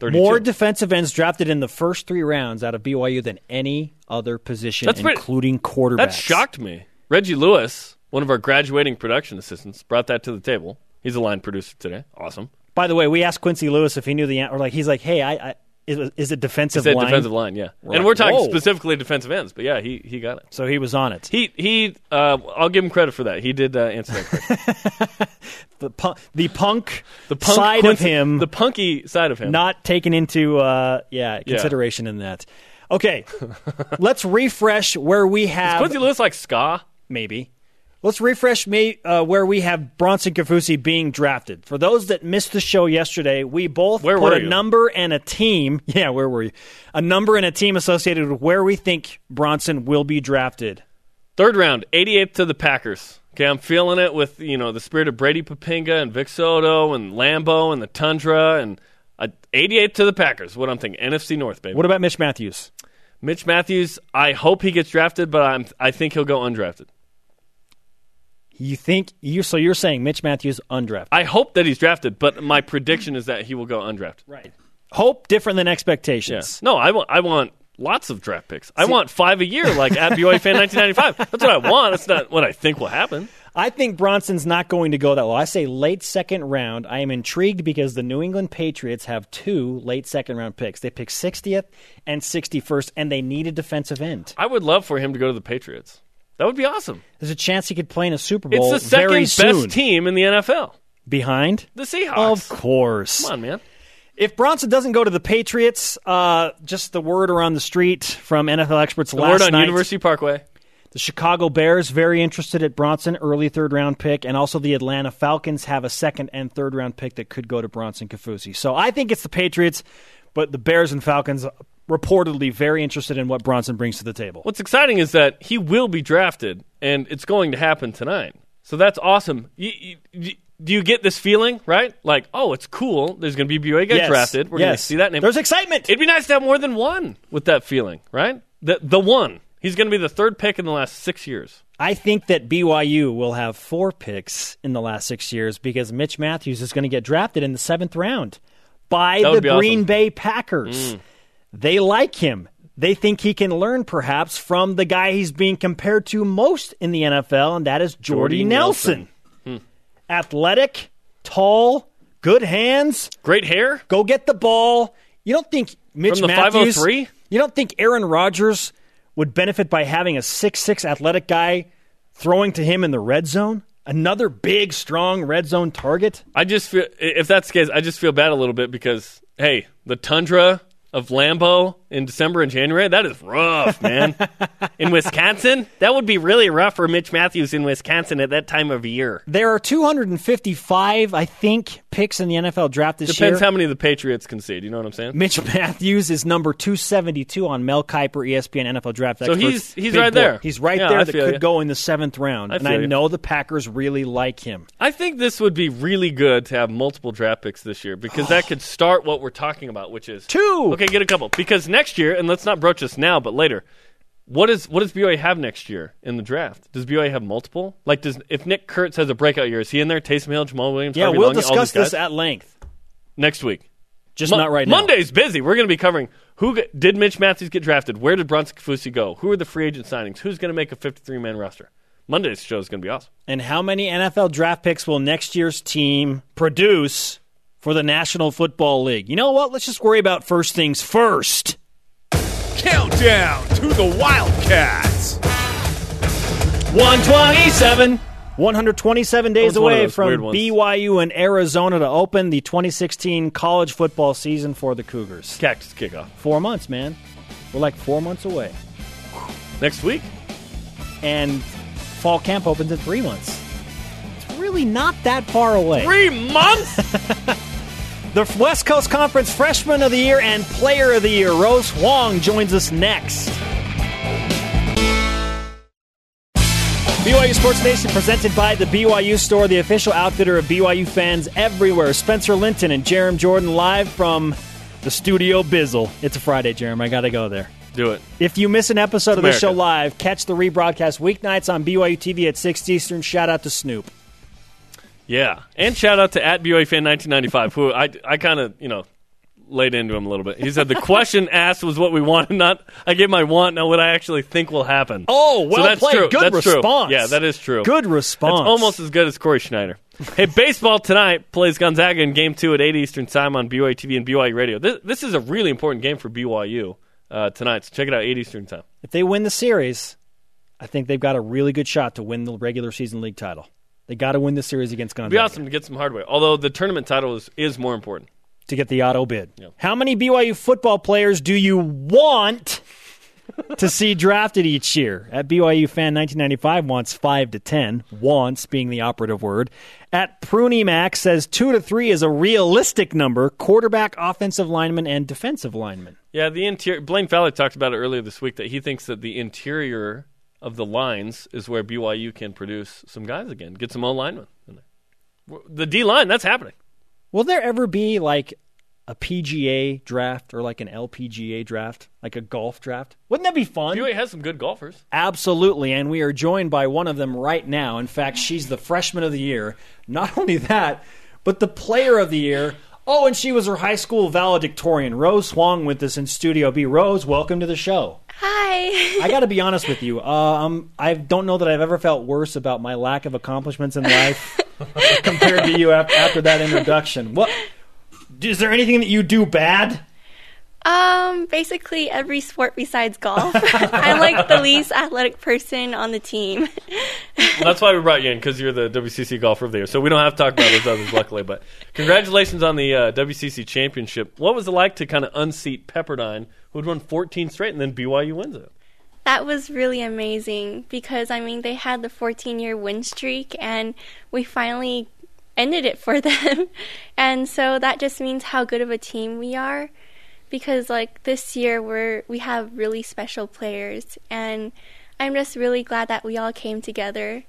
32. more defensive ends drafted in the first three rounds out of BYU than any other position, That's pretty- including quarterbacks. That shocked me. Reggie Lewis, one of our graduating production assistants, brought that to the table. He's a line producer today. Awesome. By the way, we asked Quincy Lewis if he knew the answer. Or like he's like, "Hey, I, I is, is it defensive line?" defensive line, yeah. We're and like, we're talking whoa. specifically defensive ends, but yeah, he, he got it. So he was on it. He he. Uh, I'll give him credit for that. He did uh, answer that. <laughs> The punk, the punk, The punk side Quincy- of him, the punky side of him. not taken into uh, yeah consideration in that. Okay, <laughs> let's refresh where we have Quincy Lewis like ska. maybe. Let's refresh me uh, where we have Bronson Kaufusi being drafted. For those that missed the show yesterday, we both Where put a you? number and a team. <laughs> Yeah, where were you? A number and a team associated with where we think Bronson will be drafted. Third round, 88th to the Packers. Okay, I'm feeling it with you know the spirit of Brady Poppinga and Vic So'oto and Lambo and the Tundra and uh, 88th to the Packers. What I'm thinking, NFC North, baby. What about Mitch Matthews? Mitch Matthews, I hope he gets drafted, but I'm I think he'll go undrafted. You think you? So you're saying Mitch Matthews undrafted? I hope that he's drafted, but my prediction is that he will go undrafted. Right. Hope different than Yeah. expectations. No, I want I want lots of draft picks. I want five a year, like at BYU fan <laughs> 1995. That's what I want. That's not what I think will happen. I think Bronson's not going to go that low. I say late second round. I am intrigued because the New England Patriots have two late second round picks. They pick 60th and 61st, and they need a defensive end. I would love for him to go to the Patriots. That would be awesome. There's a chance he could play in a Super Bowl It's the second very best soon. team in the NFL. Behind? The Seahawks. Of course. Come on, man. If Bronson doesn't go to the Patriots, uh, just the word around the street from NFL experts The last word on night. University Parkway. The Chicago Bears very interested at Bronson, early third round pick, and also the Atlanta Falcons have a second and third round pick that could go to Bronson Kaufusi. So I think it's the Patriots, but the Bears and Falcons reportedly very interested in what Bronson brings to the table. What's exciting is that he will be drafted, and it's going to happen tonight. So that's awesome. You, you, you- do you get this feeling, right? Like, oh, it's cool. There's going to be BYU Yes. drafted. We're going to see that name. There's excitement. It'd be nice to have more than one with that feeling, right? The the one. He's going to be the third pick in the last six years. I think that BYU will have four picks in the last six years because Mitch Matthews is going to get drafted in the seventh round by the Green awesome. Mm. Bay Packers. They like him. They think he can learn perhaps from the guy he's being compared to most in the NFL, and that is Jordy, Jordy Nelson. Hmm. Athletic, tall, good hands, Great hair. go get the ball. You don't think Mitch From the Matthews 503? You don't think Aaron Rodgers would benefit by having a six-six athletic guy throwing to him in the red zone? Another big, strong red zone target? I just feel if that's the case, I just feel bad a little bit because hey, the tundra of Lambeau in December and January, that is rough, man. <laughs> in Wisconsin, that would be really rough for Mitch Matthews in Wisconsin at that time of year. There are 255, I think, picks in the NFL draft this Depends year. Depends how many the Patriots concede. You know what I'm saying? Mitch Matthews is number 272 on Mel Kiper, ESPN NFL Draft So he's- he's Big right board. there. He's right Yeah, there I that could you. go in the seventh round. I and I you. know the Packers really like him. I think this would be really good to have multiple draft picks this year because that <sighs> could start what we're talking about, which is Two. Okay, get a couple because next year, and let's not broach this now, but later. What is what does BYU have next year in the draft? Does BYU have multiple? Like, does if Nick Kurtz has a breakout year, is he in there? Taysom Hill, Jamaal Williams, Yeah, Harvey we'll all discuss this at length. next week. Just Mon- not right now. Monday's busy. We're going to be covering who g- did Mitch Matthews get drafted? Where did Bronson Kaufusi go? Who are the free agent signings? Who's going to make a 53 man roster? Monday's show is going to be awesome. And how many NFL draft picks will next year's team produce for the National Football League? You know what? Let's just worry about first things first. Countdown to the Wildcats. 127. 127 days was one of away from. BYU and Arizona to open the 2016 college football season for the Cougars. Cactus kickoff Four months, man. We're like four months away. next week. And fall camp opens in three months. It's really not that far away. Three months. <laughs> The West Coast Conference Freshman of the Year and Player of the Year, Rose Huang, joins us next. BYU Sports Nation presented by the BYU Store, the official outfitter of BYU fans everywhere. Spencer Linton and Jarom Jordan live from the studio Bizzle. It's a Friday, Jarom. I got to go there. Do it. If you miss an episode of the America. show live, catch the rebroadcast weeknights on BYU TV at 6 Eastern. Shout out to Snoop. Yeah, and shout out to at BYU fan 1995, who I I kind of you know laid into him a little bit. He said the question <laughs> asked was what we wanted, <laughs> not I gave my want, not what I actually think will happen. Oh, well so that's played. True. Good that's true. response. Yeah, that is true. Good response. Almost as good as Corey Schneider. <laughs> hey, baseball tonight plays Gonzaga in Game Two at 8 Eastern Time on BYU TV and BYU Radio. This, this is a really important game for BYU uh, tonight. So check it out 8 Eastern Time. If they win the series, I think they've got a really good shot to win the regular season league title. They got to win the series against It'd Gonzaga be awesome to get some hardware. Although the tournament title is, is more important. to get the auto bid. How many BYU football players do you want to see drafted each year? At BYU fan 1995 wants five to ten. Wants being the operative word. At Pruny Max says two to three is a realistic number. Quarterback, offensive lineman, and defensive lineman. Yeah, the interior. Blaine Fowler talked about it earlier this week that he thinks that the interior of the lines is where BYU can produce some guys again, get some O linemen. in there. The D line, that's happening. Will there ever be like a PGA draft or like an LPGA draft, like a golf draft? Wouldn't that be fun? BYU has some good golfers. Absolutely, and we are joined by one of them right now. In fact, she's the freshman of the year. Not <laughs> only that, but the player of the year. Oh, and she was her high school valedictorian. Rose Huang with us in Studio B. Rose, welcome to the show. Hi. I got to be honest with you. Uh, um, I don't know that I've ever felt worse about my lack of accomplishments in life <laughs> compared to you after that introduction. What is there anything that you do bad? Um, basically every sport besides golf. <laughs> I'm like the least athletic person on the team. That's why we brought you in because you're the WCC golfer of the year. So we don't have to talk about those others, luckily. But congratulations on the uh, WCC championship. What was it like to kind of unseat Pepperdine, who had won 14 straight, and then BYU wins it? That was really amazing because I mean they had the 14 year win streak and we finally ended it for <laughs> them. and so that just means how good of a team we are because like this year we're we have really special players and I'm just really glad that we all came together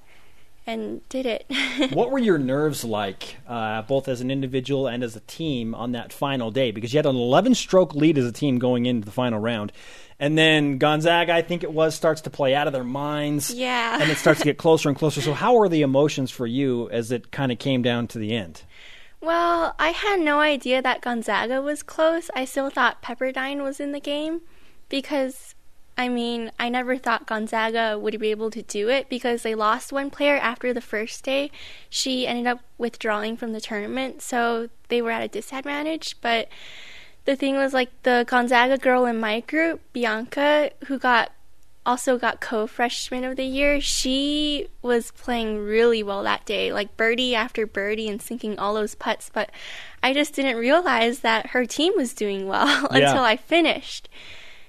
and did it. <laughs> what were your nerves like, uh, both as an individual and as a team, on that final day? Because you had an 11 stroke lead as a team going into the final round. And then Gonzaga, I think it was, starts to play out of their minds. Yeah. And it starts to get <laughs> closer and closer. So, how were the emotions for you as it kind of came down to the end? Well, I had no idea that Gonzaga was close. I still thought Pepperdine was in the game because, I mean, I never thought Gonzaga would be able to do it because they lost one player after the first day. She ended up withdrawing from the tournament, so they were at a disadvantage. But the thing was, like, the Gonzaga girl in my group, Bianca, who got also got co-freshman of the year. She was playing really well that day, like birdie after birdie and sinking all those putts. But I just didn't realize that her team was doing well <laughs> Yeah. until I finished.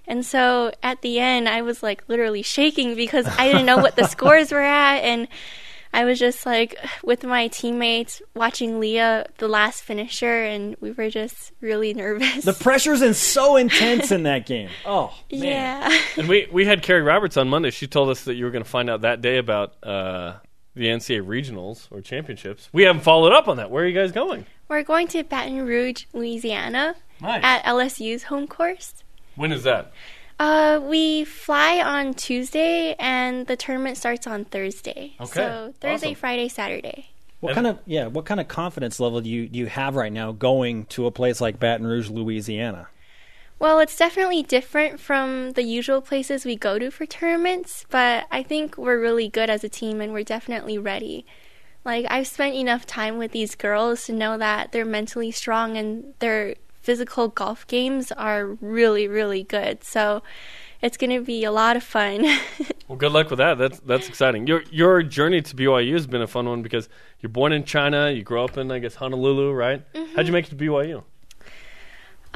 And so at the end, I was like literally shaking because I didn't know what the <laughs> scores were at, and I was just like with my teammates watching Leah, the last finisher, and we were just really nervous. The pressure's in so intense in that game. <laughs> Oh, man. yeah. <laughs> And we, we had Carrie Roberts on Monday. She told us that you were going to find out that day about uh, the NCAA regionals or championships. We haven't followed up on that. Where are you guys going? We're going to Baton Rouge, Louisiana, Nice. at LSU's home course. When is that? Uh, we fly on Tuesday, and the tournament starts on Thursday. Okay. So Thursday, Awesome. Friday, Saturday. What kind of yeah? What kind of confidence level do you do you have right now going to a place like Baton Rouge, Louisiana? Well, it's definitely different from the usual places we go to for tournaments, but I think we're really good as a team, and we're definitely ready. Like I've spent enough time with these girls to know that they're mentally strong and their physical golf games are really, really good. So it's going to be a lot of fun. <laughs> Well, good luck with that. That's that's exciting. Your your journey to BYU has been a fun one because you're born in China. You grow up in, I guess, Honolulu, right? Mm-hmm. How'd you make it to BYU?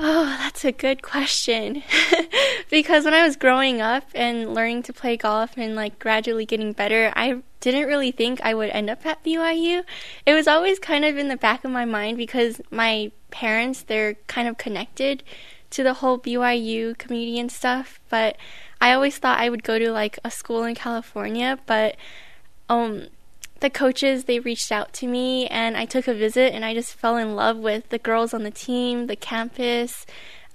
Oh, that's a good question. <laughs> because when I was growing up and learning to play golf and like gradually getting better, I didn't really think I would end up at BYU. It was always kind of in the back of my mind because my parents, they're kind of connected to the whole BYU community and stuff, but I always thought I would go to like a school in California, but um the coaches they reached out to me and I took a visit and I just fell in love with the girls on the team, the campus.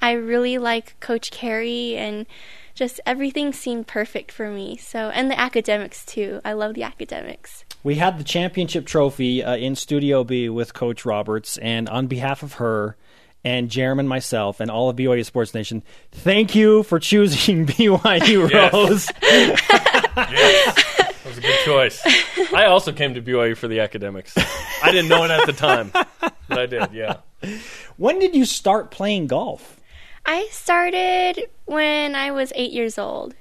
I really like Coach Carrie and just everything seemed perfect for me. So and the academics too. I love the academics. We had the championship trophy uh, in Studio B with Coach Roberts, and on behalf of her and Jeremy and myself and all of BYU Sports Nation, thank you for choosing <laughs> BYU Yes. Rose. <laughs> <laughs> That was a good choice. <laughs> I also came to BYU for the academics. I didn't know it at the time, but I did. Yeah. when did you start playing golf? I started when I was 8 years old.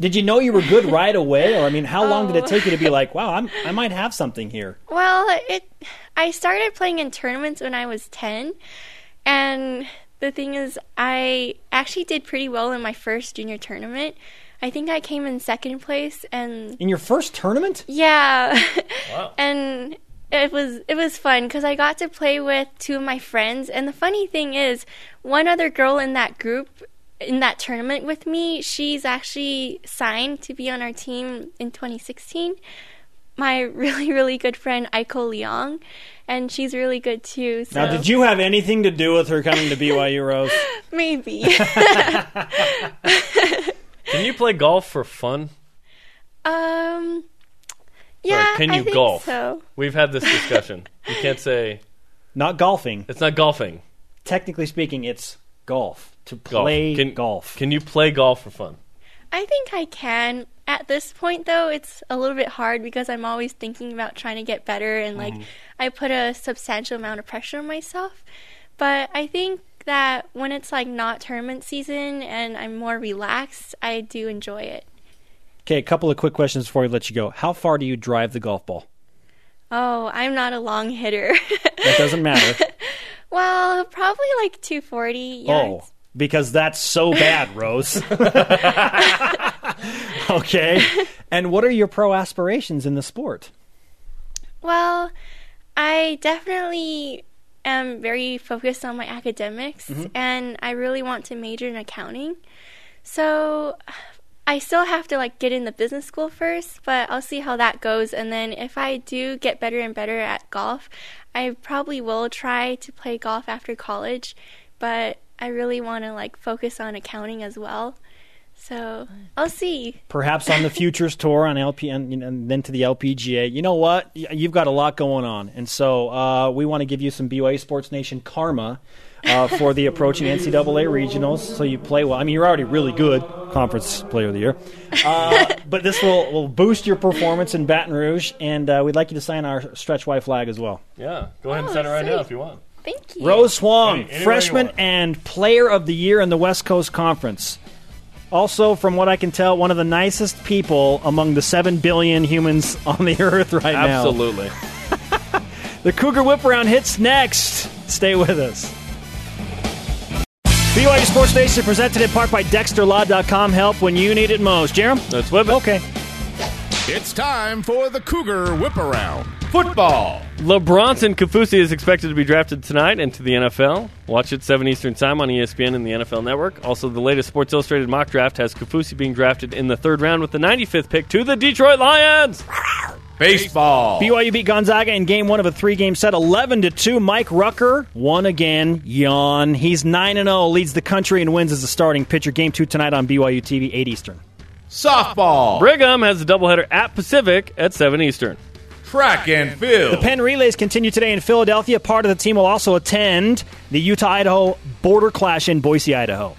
Did you know you were good right away, or I mean, how long did it Oh. take you to be like, "Wow, I'm, I might have something here"? Well, it I started playing in tournaments when I was 10 and the thing is I actually did pretty well in my first junior tournament. I think I came in second place and In your first tournament? yeah. Wow. <laughs> and it was it was fun cuz I got to play with two of my friends and the funny thing is one other girl in that group in that tournament with me, she's actually signed to be on our team in 2016 my <laughs> really really good friend Aiko Leong, and she's really good too. So Now, did you have anything to do with her coming to BYU, Rose? <laughs> maybe? Can you play golf for fun? um, yeah. can I you think golf? So We've had this discussion. You can't <laughs> say Not golfing. it's not golfing. Technically speaking, it's golf. To Golf. play Can- golf. Can you play golf for fun? I think I can. At this point, though, it's a little bit hard because I'm always thinking about trying to get better, and like I put a substantial amount of pressure on myself. But I think that when it's like not tournament season and I'm more relaxed, I do enjoy it. Okay, a couple of quick questions before we let you go. How far do you drive the golf ball? Oh, I'm not a long hitter. <laughs> That doesn't matter. <laughs> well, probably like 240 oh, because that's so bad, Rose. <laughs> okay. And what are your pro aspirations in the sport? Well, I definitely am very focused on my academics mm-hmm. and I really want to major in accounting. So I still have to like get in the business school first, but I'll see how that goes and then if I do get better and better at golf, I probably will try to play golf after college, but I really want to like focus on accounting as well. So, I'll see. Perhaps on the <laughs> Futures Tour on LP and, and then to the LPGA. You know what? You've got a lot going on. And so uh, we want to give you some BYU Sports Nation karma uh, for the approaching <laughs> NCAA regionals. So you play well. I mean, you're already really good, Conference Player of the Year. Uh, <laughs> but this will, will boost your performance in Baton Rouge. And uh, we'd like you to sign our stretch Y flag as well. Yeah. Go ahead and Oh, sign it right now if you want. Thank you. Rose Huang, Any- freshman and player of the year in the West Coast Conference. Also, from what I can tell, one of the nicest people among the 7 billion humans <laughs> on the earth right now. Absolutely. <laughs> The Cougar Whip Around hits next. Stay with us. BYU Sports Nation presented in part by DexterLaw.com. Help when you need it most. Jarom? Let's whip it. Okay. It's time for the Cougar Whip Around. Football. LeBronson Kaufusi is expected to be drafted tonight into the NFL. Watch it 7 Eastern Time on ESPN and the NFL Network. Also, the latest Sports Illustrated mock draft has Kaufusi being drafted in the third round with the 95th pick to the Detroit Lions. Baseball. BYU beat Gonzaga in game one of a three game set, 11 to 2. Mike Rucker won again. Yawn. He's 9 and 0, leads the country and wins as a starting pitcher. Game two tonight on BYU TV, 8 Eastern. Softball. Brigham has a doubleheader at Pacific at 7 Eastern. Track and field. The Penn relays continue today in Philadelphia. Part of the team will also attend the Utah Idaho border clash in Boise, Idaho.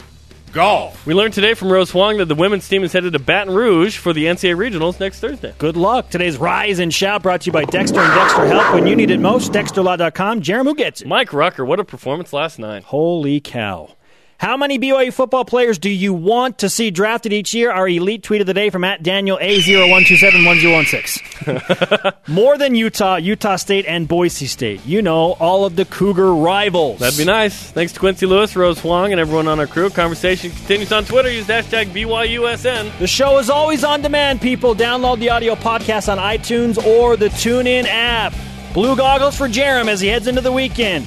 Golf. We learned today from Rose Huang that the women's team is headed to Baton Rouge for the NCAA Regionals next Thursday. Good luck. Today's Rise and Shout brought to you by Dexter and Dexter Help. When you need it most, DexterLaw.com. Jeremy, who gets it? Mike Rucker, what a performance last night. Holy cow. How many BYU football players do you want to see drafted each year? Our elite tweet of the day from at Daniel A01271016. <laughs> More than Utah, Utah State, and Boise State. You know, all of the Cougar rivals. That'd be nice. Thanks to Quincy Lewis, Rose Huang, and everyone on our crew. Conversation continues on Twitter. Use hashtag BYUSN. The show is always on demand, people. Download the audio podcast on iTunes or the TuneIn app. Blue goggles for Jarom as he heads into the weekend.